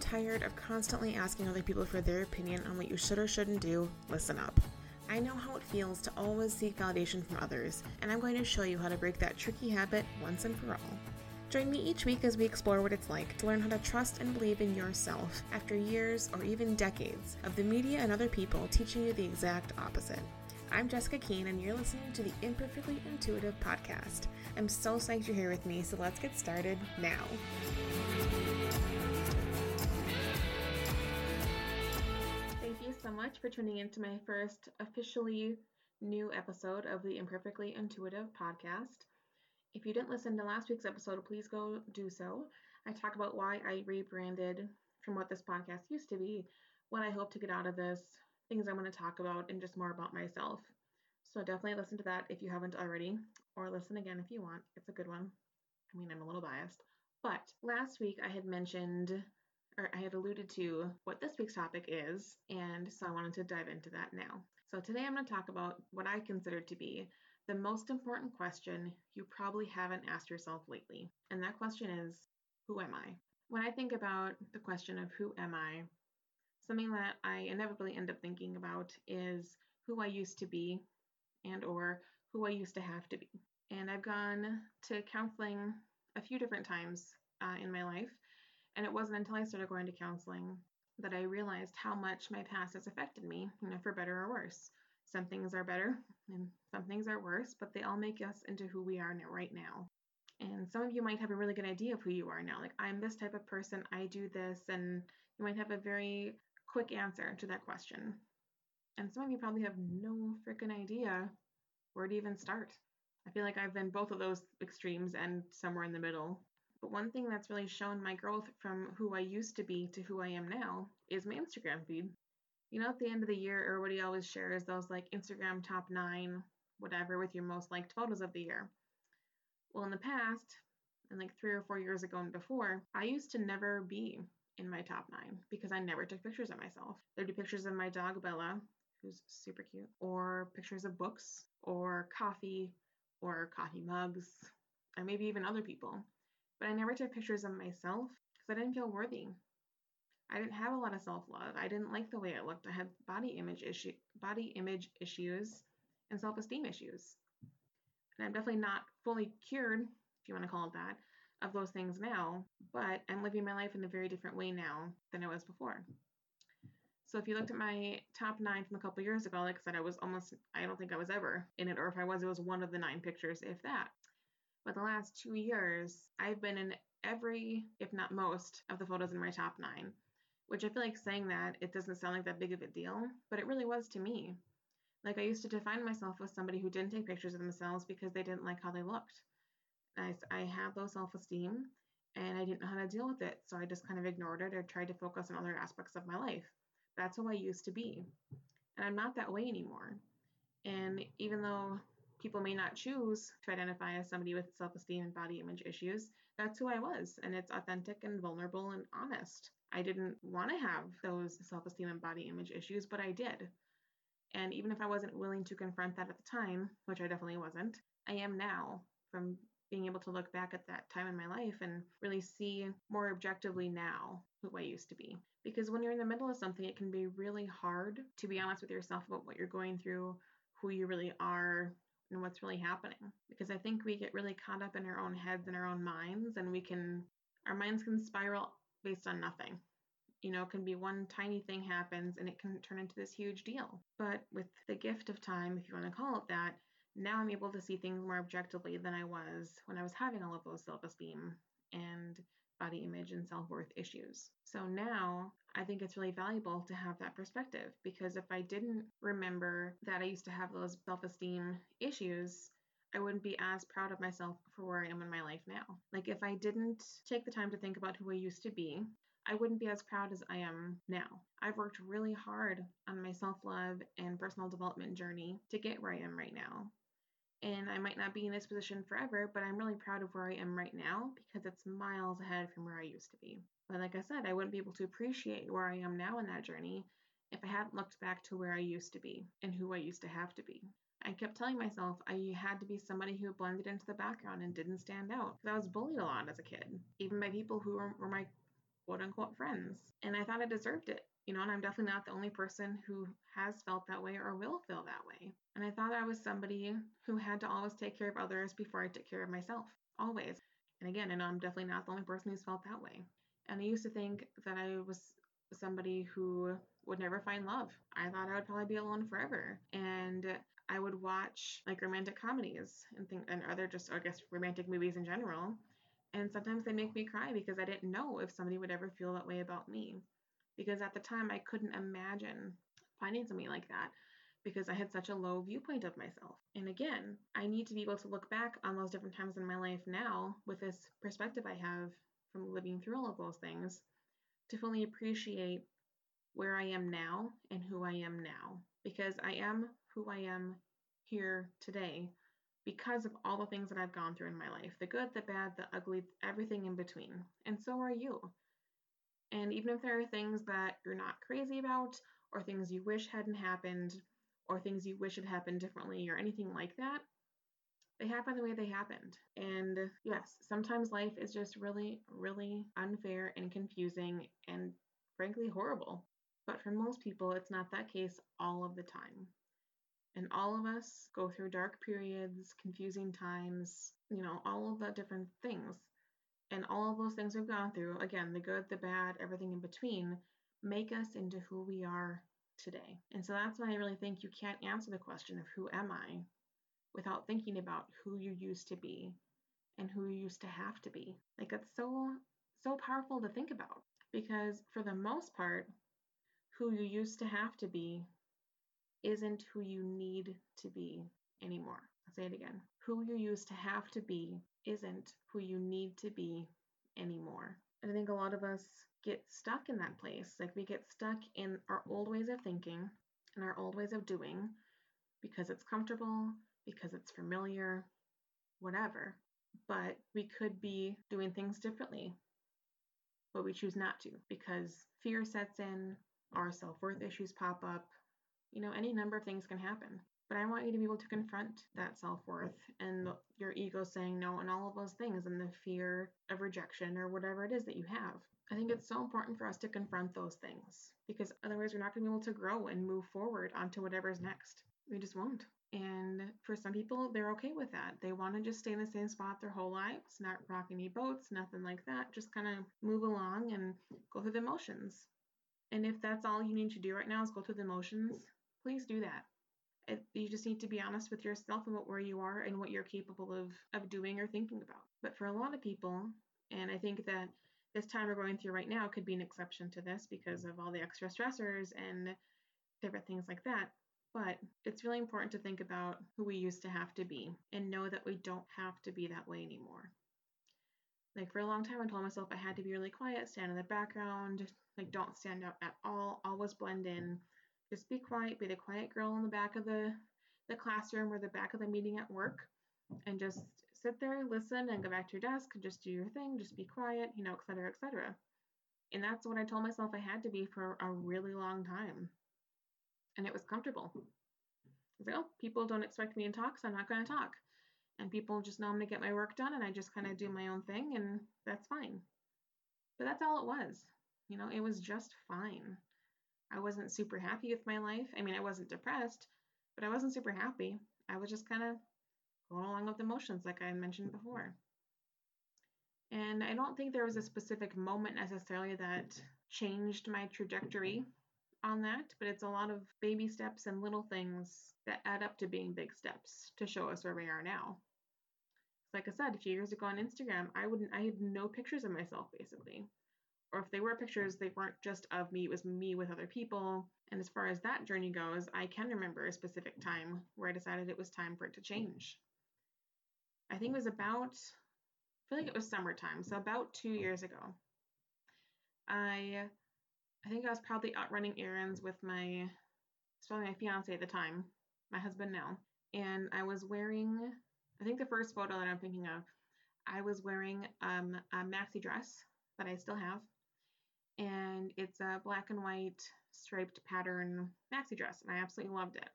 tired of constantly asking other people for their opinion on what you should or shouldn't do, listen up. I know how it feels to always seek validation from others, and I'm going to show you how to break that tricky habit once and for all. Join me each week as we explore what it's like to learn how to trust and believe in yourself after years or even decades of the media and other people teaching you the exact opposite. I'm Jessica Keene, and you're listening to the Imperfectly Intuitive podcast. I'm so psyched you're here with me, so let's get started now. So much for tuning in to my first officially new episode of the Imperfectly Intuitive podcast. If you didn't listen to last week's episode, please go do so. I talk about why I rebranded from what this podcast used to be, what I hope to get out of this, things I want to talk about, and just more about myself. So definitely listen to that if you haven't already, or listen again if you want. It's a good one. I mean, I'm a little biased. But last week I had mentioned, or I had alluded to what this week's topic is, and so I wanted to dive into that now. So today I'm going to talk about what I consider to be the most important question you probably haven't asked yourself lately. And that question is, who am I? When I think about the question of who am I, something that I inevitably end up thinking about is who I used to be and or who I used to have to be. And I've gone to counseling a few different times uh, in my life, and it wasn't until I started going to counseling that I realized how much my past has affected me, you know, for better or worse. Some things are better and some things are worse, but they all make us into who we are right now. And some of you might have a really good idea of who you are now. Like, I'm this type of person, I do this, and you might have a very quick answer to that question. And some of you probably have no freaking idea where to even start. I feel like I've been both of those extremes and somewhere in the middle. But one thing that's really shown my growth from who I used to be to who I am now is my Instagram feed. You know, at the end of the year, everybody always shares those like Instagram top nine, whatever, with your most liked photos of the year. Well, in the past, and like three or four years ago and before, I used to never be in my top nine because I never took pictures of myself. There'd be pictures of my dog Bella, who's super cute, or pictures of books, or coffee, or coffee mugs, or maybe even other people. But I never took pictures of myself because I didn't feel worthy. I didn't have a lot of self-love. I didn't like the way I looked. I had body image issue, body image issues, and self-esteem issues. And I'm definitely not fully cured, if you want to call it that, of those things now, but I'm living my life in a very different way now than I was before. So if you looked at my top nine from a couple years ago, like I said, I was almost, I don't think I was ever in it, or if I was, it was one of the nine pictures, if that. But the last two years, I've been in every, if not most, of the photos in my top nine, which I feel like saying that, it doesn't sound like that big of a deal, but it really was to me. Like I used to define myself as somebody who didn't take pictures of themselves because they didn't like how they looked. I, I have low self esteem and I didn't know how to deal with it. So I just kind of ignored it or tried to focus on other aspects of my life. That's who I used to be. And I'm not that way anymore. And even though people may not choose to identify as somebody with self esteem and body image issues, that's who I was. And it's authentic and vulnerable and honest. I didn't want to have those self esteem and body image issues, but I did. And even if I wasn't willing to confront that at the time, which I definitely wasn't, I am now from being able to look back at that time in my life and really see more objectively now who I used to be. Because when you're in the middle of something, it can be really hard to be honest with yourself about what you're going through, who you really are, and what's really happening. Because I think we get really caught up in our own heads and our own minds, and we can, our minds can spiral based on nothing. You know, it can be one tiny thing happens and it can turn into this huge deal. But with the gift of time, if you want to call it that, now I'm able to see things more objectively than I was when I was having all of those self esteem and body image and self worth issues. So now I think it's really valuable to have that perspective because if I didn't remember that I used to have those self esteem issues, I wouldn't be as proud of myself for where I am in my life now. Like if I didn't take the time to think about who I used to be, I wouldn't be as proud as I am now. I've worked really hard on my self love and personal development journey to get where I am right now. And I might not be in this position forever, but I'm really proud of where I am right now because it's miles ahead from where I used to be. But like I said, I wouldn't be able to appreciate where I am now in that journey if I hadn't looked back to where I used to be and who I used to have to be. I kept telling myself I had to be somebody who blended into the background and didn't stand out because I was bullied a lot as a kid, even by people who were, were my quote unquote friends. And I thought I deserved it, you know, and I'm definitely not the only person who has felt that way or will feel that way. And I thought I was somebody who had to always take care of others before I took care of myself, always. And again, I know I'm definitely not the only person who's felt that way. And I used to think that I was somebody who would never find love. I thought I would probably be alone forever. And I would watch like romantic comedies and think and other just I guess romantic movies in general. And sometimes they make me cry because I didn't know if somebody would ever feel that way about me. Because at the time I couldn't imagine finding somebody like that because I had such a low viewpoint of myself. And again, I need to be able to look back on those different times in my life now with this perspective I have from living through all of those things to fully appreciate where I am now and who I am now. Because I am who I am here today because of all the things that I've gone through in my life the good, the bad, the ugly, everything in between. And so are you. And even if there are things that you're not crazy about, or things you wish hadn't happened, or things you wish had happened differently, or anything like that, they happen the way they happened. And yes, sometimes life is just really, really unfair and confusing and frankly horrible. But for most people, it's not that case all of the time. And all of us go through dark periods, confusing times, you know, all of the different things. And all of those things we've gone through, again, the good, the bad, everything in between, make us into who we are today. And so that's why I really think you can't answer the question of who am I without thinking about who you used to be and who you used to have to be. Like it's so so powerful to think about because for the most part who you used to have to be isn't who you need to be anymore. I'll say it again. Who you used to have to be isn't who you need to be anymore. And I think a lot of us get stuck in that place. Like we get stuck in our old ways of thinking and our old ways of doing because it's comfortable, because it's familiar, whatever. But we could be doing things differently, but we choose not to because fear sets in, our self worth issues pop up. You know, any number of things can happen. But I want you to be able to confront that self worth and your ego saying no and all of those things and the fear of rejection or whatever it is that you have. I think it's so important for us to confront those things because otherwise we're not going to be able to grow and move forward onto whatever's next. We just won't. And for some people, they're okay with that. They want to just stay in the same spot their whole lives, not rock any boats, nothing like that. Just kind of move along and go through the motions. And if that's all you need to do right now is go through the motions, please do that. You just need to be honest with yourself about where you are and what you're capable of, of doing or thinking about. But for a lot of people, and I think that this time we're going through right now could be an exception to this because mm-hmm. of all the extra stressors and different things like that. But it's really important to think about who we used to have to be and know that we don't have to be that way anymore. Like for a long time, I told myself I had to be really quiet, stand in the background, like don't stand out at all, always blend in. Just be quiet, be the quiet girl in the back of the, the classroom or the back of the meeting at work, and just sit there, listen, and go back to your desk and just do your thing, just be quiet, you know, et cetera, et cetera. And that's what I told myself I had to be for a really long time and it was comfortable. I was like, oh, people don't expect me to talk, so I'm not going to talk. And people just know I'm going to get my work done, and I just kind of do my own thing, and that's fine. But that's all it was. You know, it was just fine. I wasn't super happy with my life. I mean, I wasn't depressed, but I wasn't super happy. I was just kind of going along with the motions, like I mentioned before. And I don't think there was a specific moment necessarily that changed my trajectory on that, but it's a lot of baby steps and little things that add up to being big steps to show us where we are now. Like I said, a few years ago on Instagram, I wouldn't I had no pictures of myself basically. Or if they were pictures, they weren't just of me, it was me with other people. And as far as that journey goes, I can remember a specific time where I decided it was time for it to change. I think it was about I feel like it was summertime, so about two years ago. I I think I was probably out running errands with my, probably my fiance at the time, my husband now, and I was wearing, I think the first photo that I'm thinking of, I was wearing um, a maxi dress that I still have, and it's a black and white striped pattern maxi dress, and I absolutely loved it.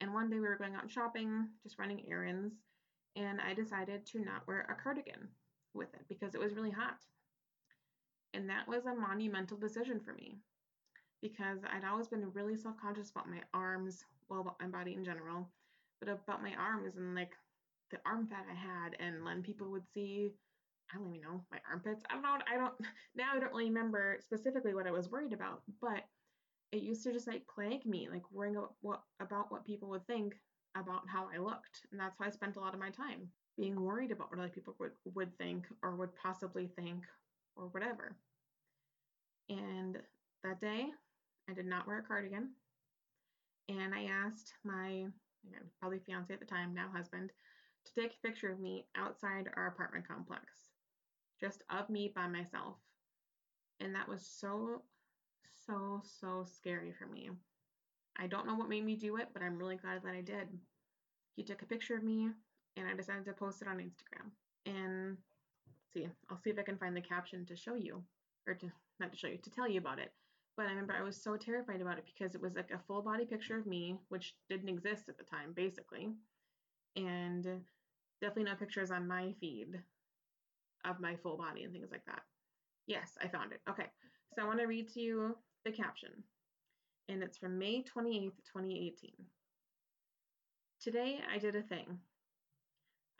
And one day we were going out shopping, just running errands, and I decided to not wear a cardigan with it because it was really hot. And that was a monumental decision for me because I'd always been really self conscious about my arms, well, about my body in general, but about my arms and like the arm fat I had. And when people would see, I don't even know, my armpits, I don't know, I don't, now I don't really remember specifically what I was worried about, but it used to just like plague me, like worrying about what, about what people would think about how I looked. And that's why I spent a lot of my time being worried about what other people would, would think or would possibly think or whatever. And that day, I did not wear a cardigan. And I asked my probably fiance at the time, now husband, to take a picture of me outside our apartment complex, just of me by myself. And that was so, so, so scary for me. I don't know what made me do it, but I'm really glad that I did. He took a picture of me and I decided to post it on Instagram. And see, I'll see if I can find the caption to show you, or to not to show you, to tell you about it. But I remember I was so terrified about it because it was like a full body picture of me, which didn't exist at the time, basically. And definitely no pictures on my feed of my full body and things like that. Yes, I found it. Okay, so I want to read to you the caption. And it's from May 28th, 2018. Today I did a thing.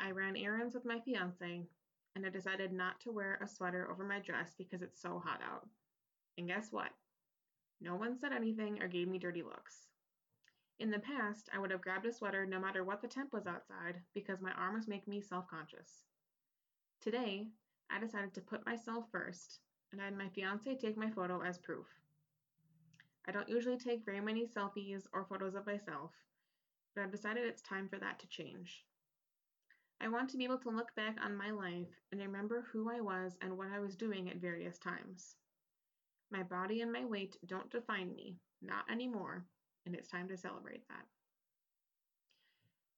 I ran errands with my fiance and I decided not to wear a sweater over my dress because it's so hot out. And guess what? No one said anything or gave me dirty looks. In the past, I would have grabbed a sweater no matter what the temp was outside because my arms make me self conscious. Today, I decided to put myself first and I had my fiance take my photo as proof. I don't usually take very many selfies or photos of myself, but I've decided it's time for that to change. I want to be able to look back on my life and remember who I was and what I was doing at various times. My body and my weight don't define me, not anymore, and it's time to celebrate that.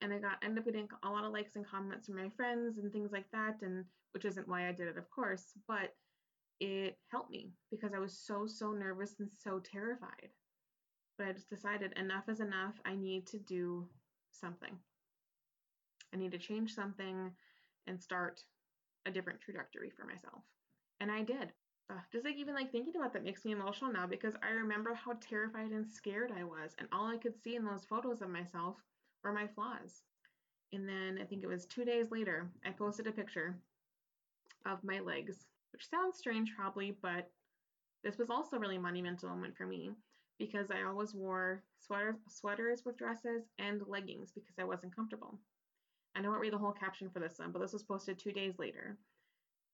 And I got ended up getting a lot of likes and comments from my friends and things like that, and which isn't why I did it, of course, but it helped me because I was so so nervous and so terrified. But I just decided enough is enough. I need to do something. I need to change something and start a different trajectory for myself. And I did uh, just like even like thinking about that makes me emotional now because I remember how terrified and scared I was, and all I could see in those photos of myself were my flaws. And then I think it was two days later, I posted a picture of my legs, which sounds strange probably, but this was also a really monumental moment for me because I always wore sweaters, sweaters with dresses and leggings because I wasn't comfortable. I don't read the whole caption for this one, but this was posted two days later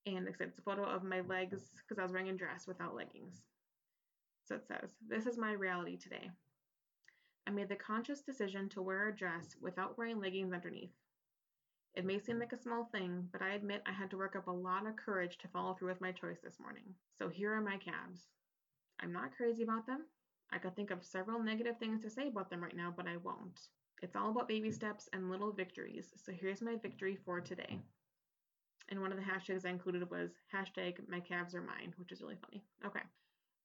and it's a photo of my legs because I was wearing a dress without leggings. So it says, This is my reality today. I made the conscious decision to wear a dress without wearing leggings underneath. It may seem like a small thing, but I admit I had to work up a lot of courage to follow through with my choice this morning. So here are my calves. I'm not crazy about them. I could think of several negative things to say about them right now, but I won't. It's all about baby steps and little victories. So here's my victory for today and one of the hashtags I included was hashtag my calves are mine, which is really funny. Okay.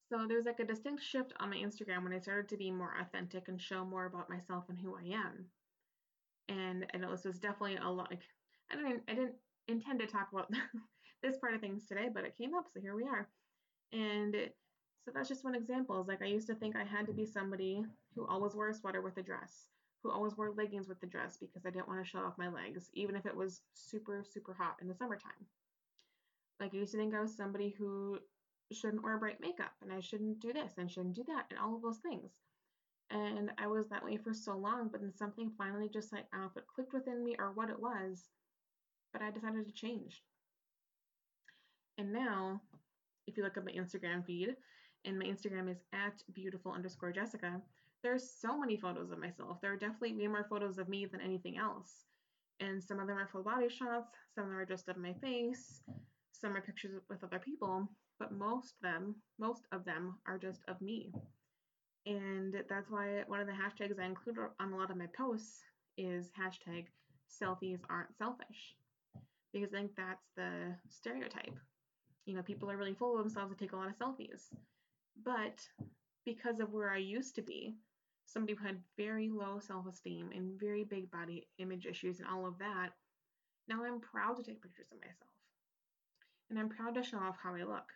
So there's like a distinct shift on my Instagram when I started to be more authentic and show more about myself and who I am. And I know this was definitely a lot like I didn't I didn't intend to talk about this part of things today, but it came up, so here we are. And it, so that's just one example. Is like I used to think I had to be somebody who always wore a sweater with a dress, who always wore leggings with the dress because I didn't want to show off my legs, even if it was super, super hot in the summertime. Like I used to think I was somebody who shouldn't wear bright makeup and I shouldn't do this and shouldn't do that and all of those things. And I was that way for so long, but then something finally just like, I don't know if it clicked within me or what it was, but I decided to change. And now, if you look at my Instagram feed, and my Instagram is at beyoutiful underscore Jessica, there's so many photos of myself. There are definitely way more photos of me than anything else. And some of them are full body shots, some of them are just of my face, some are pictures with other people, but most of them, most of them are just of me. And that's why one of the hashtags I include on a lot of my posts is hashtag selfies aren't selfish. Because I think that's the stereotype. You know, people are really full of themselves and take a lot of selfies. But because of where I used to be, somebody who had very low self esteem and very big body image issues and all of that, now I'm proud to take pictures of myself. And I'm proud to show off how I look.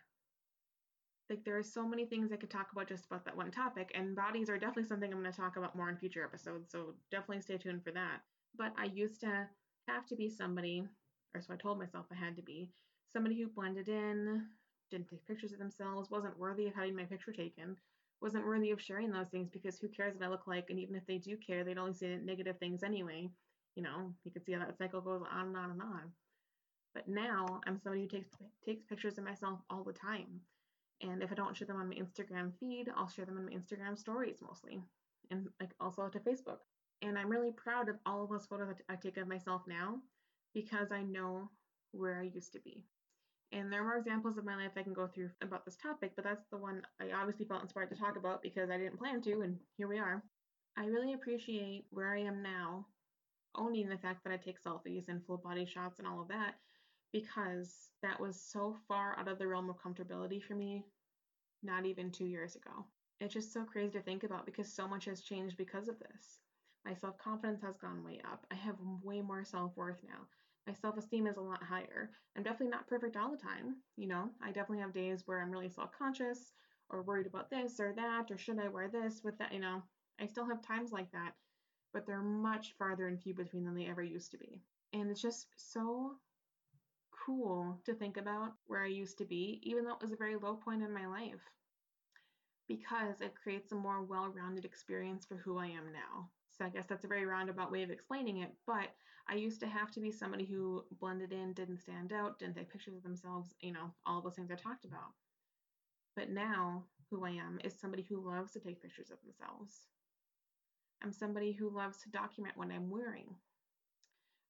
Like there are so many things I could talk about just about that one topic, and bodies are definitely something I'm going to talk about more in future episodes. So definitely stay tuned for that. But I used to have to be somebody, or so I told myself I had to be somebody who blended in, didn't take pictures of themselves, wasn't worthy of having my picture taken, wasn't worthy of sharing those things because who cares what I look like? And even if they do care, they'd only see negative things anyway. You know, you can see how that cycle goes on and on and on. But now I'm somebody who takes takes pictures of myself all the time. And if I don't share them on my Instagram feed, I'll share them on my Instagram stories mostly, and like also to Facebook. And I'm really proud of all of those photos that I take of myself now because I know where I used to be. And there are more examples of my life I can go through about this topic, but that's the one I obviously felt inspired to talk about because I didn't plan to, and here we are. I really appreciate where I am now, owning the fact that I take selfies and full body shots and all of that, because that was so far out of the realm of comfortability for me not even two years ago. It's just so crazy to think about because so much has changed because of this. My self confidence has gone way up. I have way more self worth now my self esteem is a lot higher. I'm definitely not perfect all the time. You know, I definitely have days where I'm really self conscious or worried about this or that, or should I wear this with that? You know, I still have times like that, but they're much farther and few between than they ever used to be. And it's just so cool to think about where I used to be, even though it was a very low point in my life, because it creates a more well rounded experience for who I am now. So I guess that's a very roundabout way of explaining it, but I used to have to be somebody who blended in, didn't stand out, didn't take pictures of themselves, you know, all those things I talked about. But now, who I am is somebody who loves to take pictures of themselves. I'm somebody who loves to document what I'm wearing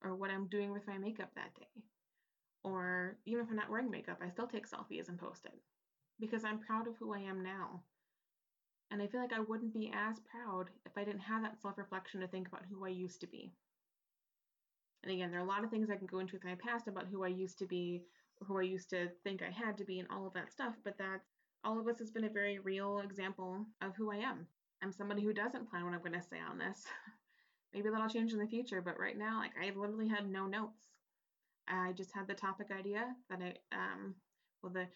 or what I'm doing with my makeup that day. Or even if I'm not wearing makeup, I still take selfies and post it because I'm proud of who I am now. And I feel like I wouldn't be as proud if I didn't have that self reflection to think about who I used to be. And again, there are a lot of things I can go into with my past about who I used to be, who I used to think I had to be, and all of that stuff. But that's all of us has been a very real example of who I am. I'm somebody who doesn't plan what I'm going to say on this. Maybe that'll change in the future, but right now, like I literally had no notes. I just had the topic idea that I, um, well, the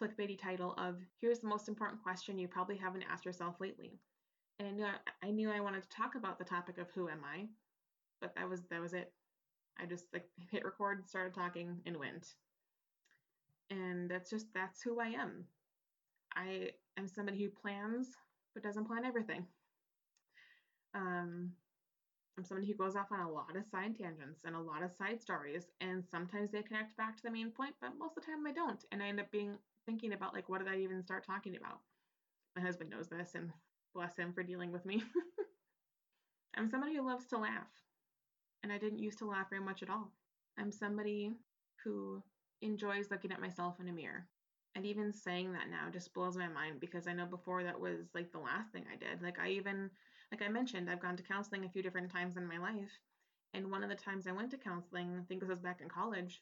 clickbaity title of "Here's the most important question you probably haven't asked yourself lately," and I knew I, I knew I wanted to talk about the topic of who am I, but that was that was it. I just like hit record, started talking, and went. And that's just that's who I am. I am somebody who plans but doesn't plan everything. Um, I'm somebody who goes off on a lot of side tangents and a lot of side stories, and sometimes they connect back to the main point, but most of the time I don't, and I end up being thinking about like what did I even start talking about. My husband knows this, and bless him for dealing with me. I'm somebody who loves to laugh and I didn't used to laugh very much at all. I'm somebody who enjoys looking at myself in a mirror. And even saying that now just blows my mind because I know before that was like the last thing I did. Like I even like I mentioned, I've gone to counseling a few different times in my life. And one of the times I went to counseling, I think this was back in college,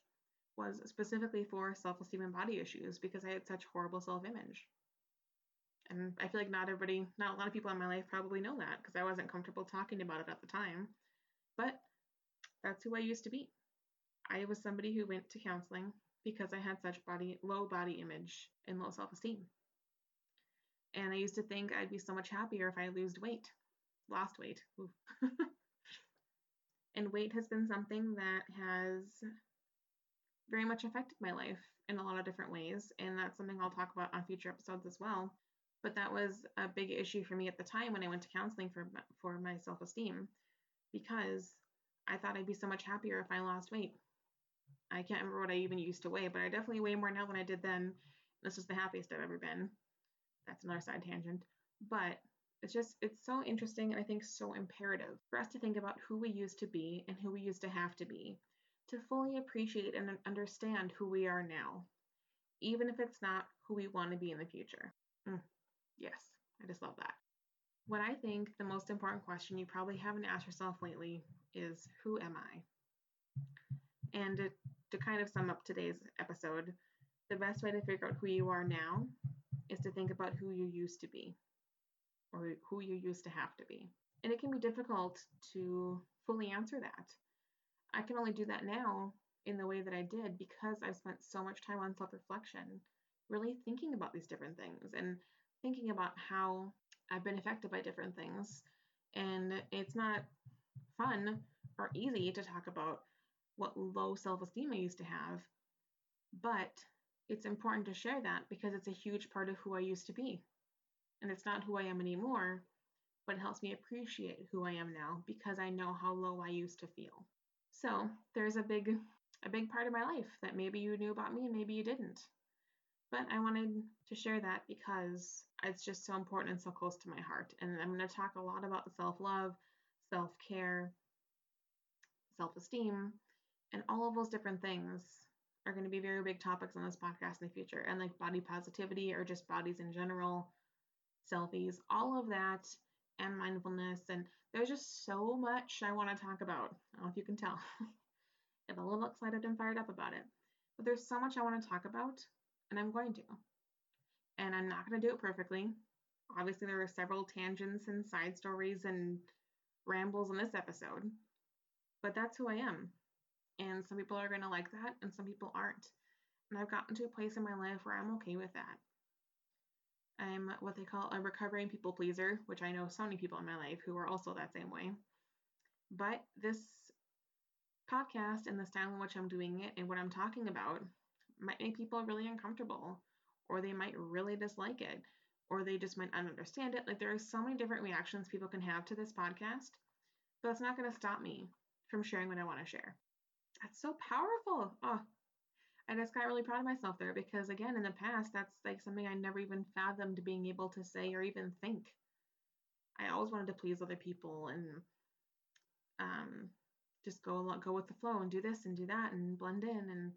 was specifically for self-esteem and body issues because I had such horrible self-image. And I feel like not everybody, not a lot of people in my life probably know that because I wasn't comfortable talking about it at the time. But that's who I used to be. I was somebody who went to counseling because I had such body low body image and low self-esteem. And I used to think I'd be so much happier if I lost weight. Lost weight. and weight has been something that has very much affected my life in a lot of different ways, and that's something I'll talk about on future episodes as well. But that was a big issue for me at the time when I went to counseling for for my self-esteem because I thought I'd be so much happier if I lost weight. I can't remember what I even used to weigh, but I definitely weigh more now than I did then. This is the happiest I've ever been. That's another side tangent. But it's just, it's so interesting and I think so imperative for us to think about who we used to be and who we used to have to be to fully appreciate and understand who we are now, even if it's not who we want to be in the future. Mm, yes, I just love that. What I think the most important question you probably haven't asked yourself lately is Who am I? And to, to kind of sum up today's episode, the best way to figure out who you are now is to think about who you used to be or who you used to have to be. And it can be difficult to fully answer that. I can only do that now in the way that I did because I've spent so much time on self reflection really thinking about these different things and thinking about how I've been affected by different things. And it's not fun or easy to talk about what low self esteem I used to have, but it's important to share that because it's a huge part of who I used to be. And it's not who I am anymore, but it helps me appreciate who I am now because I know how low I used to feel. So there's a big a big part of my life that maybe you knew about me and maybe you didn't. But I wanted to share that because it's just so important and so close to my heart. And I'm going to talk a lot about self love, self care, self esteem, and all of those different things are going to be very big topics on this podcast in the future. And like body positivity or just bodies in general, selfies, all of that, and mindfulness. And there's just so much I want to talk about. I don't know if you can tell. I'm a little excited and fired up about it. But there's so much I want to talk about and I'm going to. And I'm not going to do it perfectly. Obviously, there are several tangents and side stories and rambles in this episode, but that's who I am. And some people are going to like that, and some people aren't. And I've gotten to a place in my life where I'm okay with that. I'm what they call a recovering people pleaser, which I know so many people in my life who are also that same way. But this podcast and the style in which I'm doing it and what I'm talking about might make people really uncomfortable, or they might really dislike it, or they just might understand it. Like there are so many different reactions people can have to this podcast, but it's not going to stop me from sharing what I want to share. That's so powerful. Oh, I just got really proud of myself there because, again, in the past, that's like something I never even fathomed being able to say or even think. I always wanted to please other people and um, just go along, go with the flow and do this and do that and blend in. And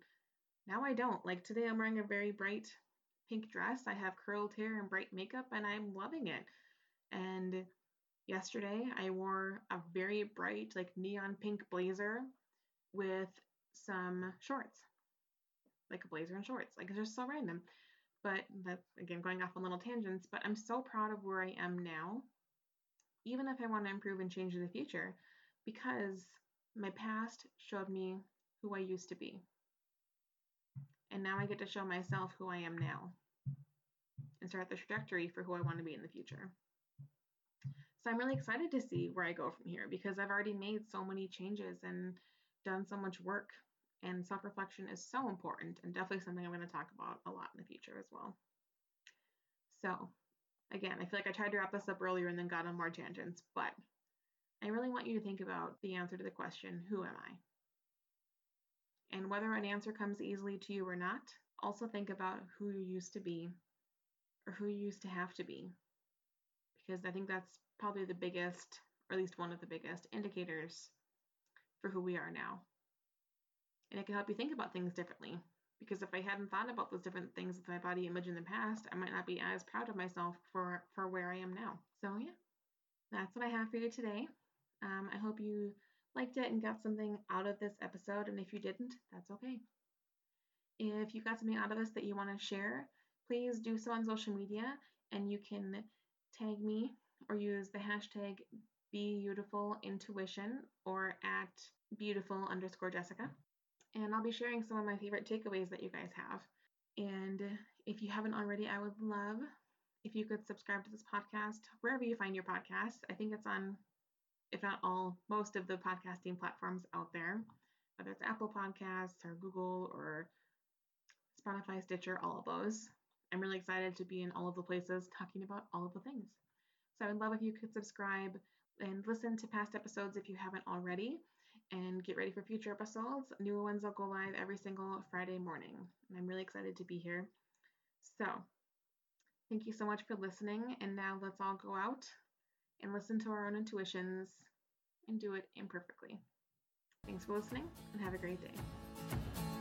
now I don't. Like today, I'm wearing a very bright pink dress. I have curled hair and bright makeup, and I'm loving it. And yesterday, I wore a very bright, like neon pink blazer with some shorts, like a blazer and shorts. Like it's just so random. But again going off on little tangents. But I'm so proud of where I am now, even if I want to improve and change in the future, because my past showed me who I used to be. And now I get to show myself who I am now and start the trajectory for who I want to be in the future. So I'm really excited to see where I go from here because I've already made so many changes and done so much work. And self reflection is so important and definitely something I'm going to talk about a lot in the future as well. So, again, I feel like I tried to wrap this up earlier and then got on more tangents, but I really want you to think about the answer to the question Who am I? And whether an answer comes easily to you or not, also think about who you used to be or who you used to have to be. Because I think that's probably the biggest, or at least one of the biggest, indicators for who we are now. And it can help you think about things differently. Because if I hadn't thought about those different things with my body image in the past, I might not be as proud of myself for, for where I am now. So, yeah, that's what I have for you today. Um, I hope you liked it and got something out of this episode. And if you didn't, that's okay. If you got something out of this that you want to share, please do so on social media and you can tag me or use the hashtag beyoutiful intuition or at beyoutiful underscore Jessica. And I'll be sharing some of my favorite takeaways that you guys have. And if you haven't already, I would love if you could subscribe to this podcast wherever you find your podcast. I think it's on if not all, most of the podcasting platforms out there, whether it's Apple Podcasts or Google or Spotify, Stitcher, all of those. I'm really excited to be in all of the places talking about all of the things. So I would love if you could subscribe and listen to past episodes if you haven't already and get ready for future episodes. New ones will go live every single Friday morning. And I'm really excited to be here. So, thank you so much for listening. And now let's all go out and listen to our own intuitions and do it imperfectly. Thanks for listening and have a great day.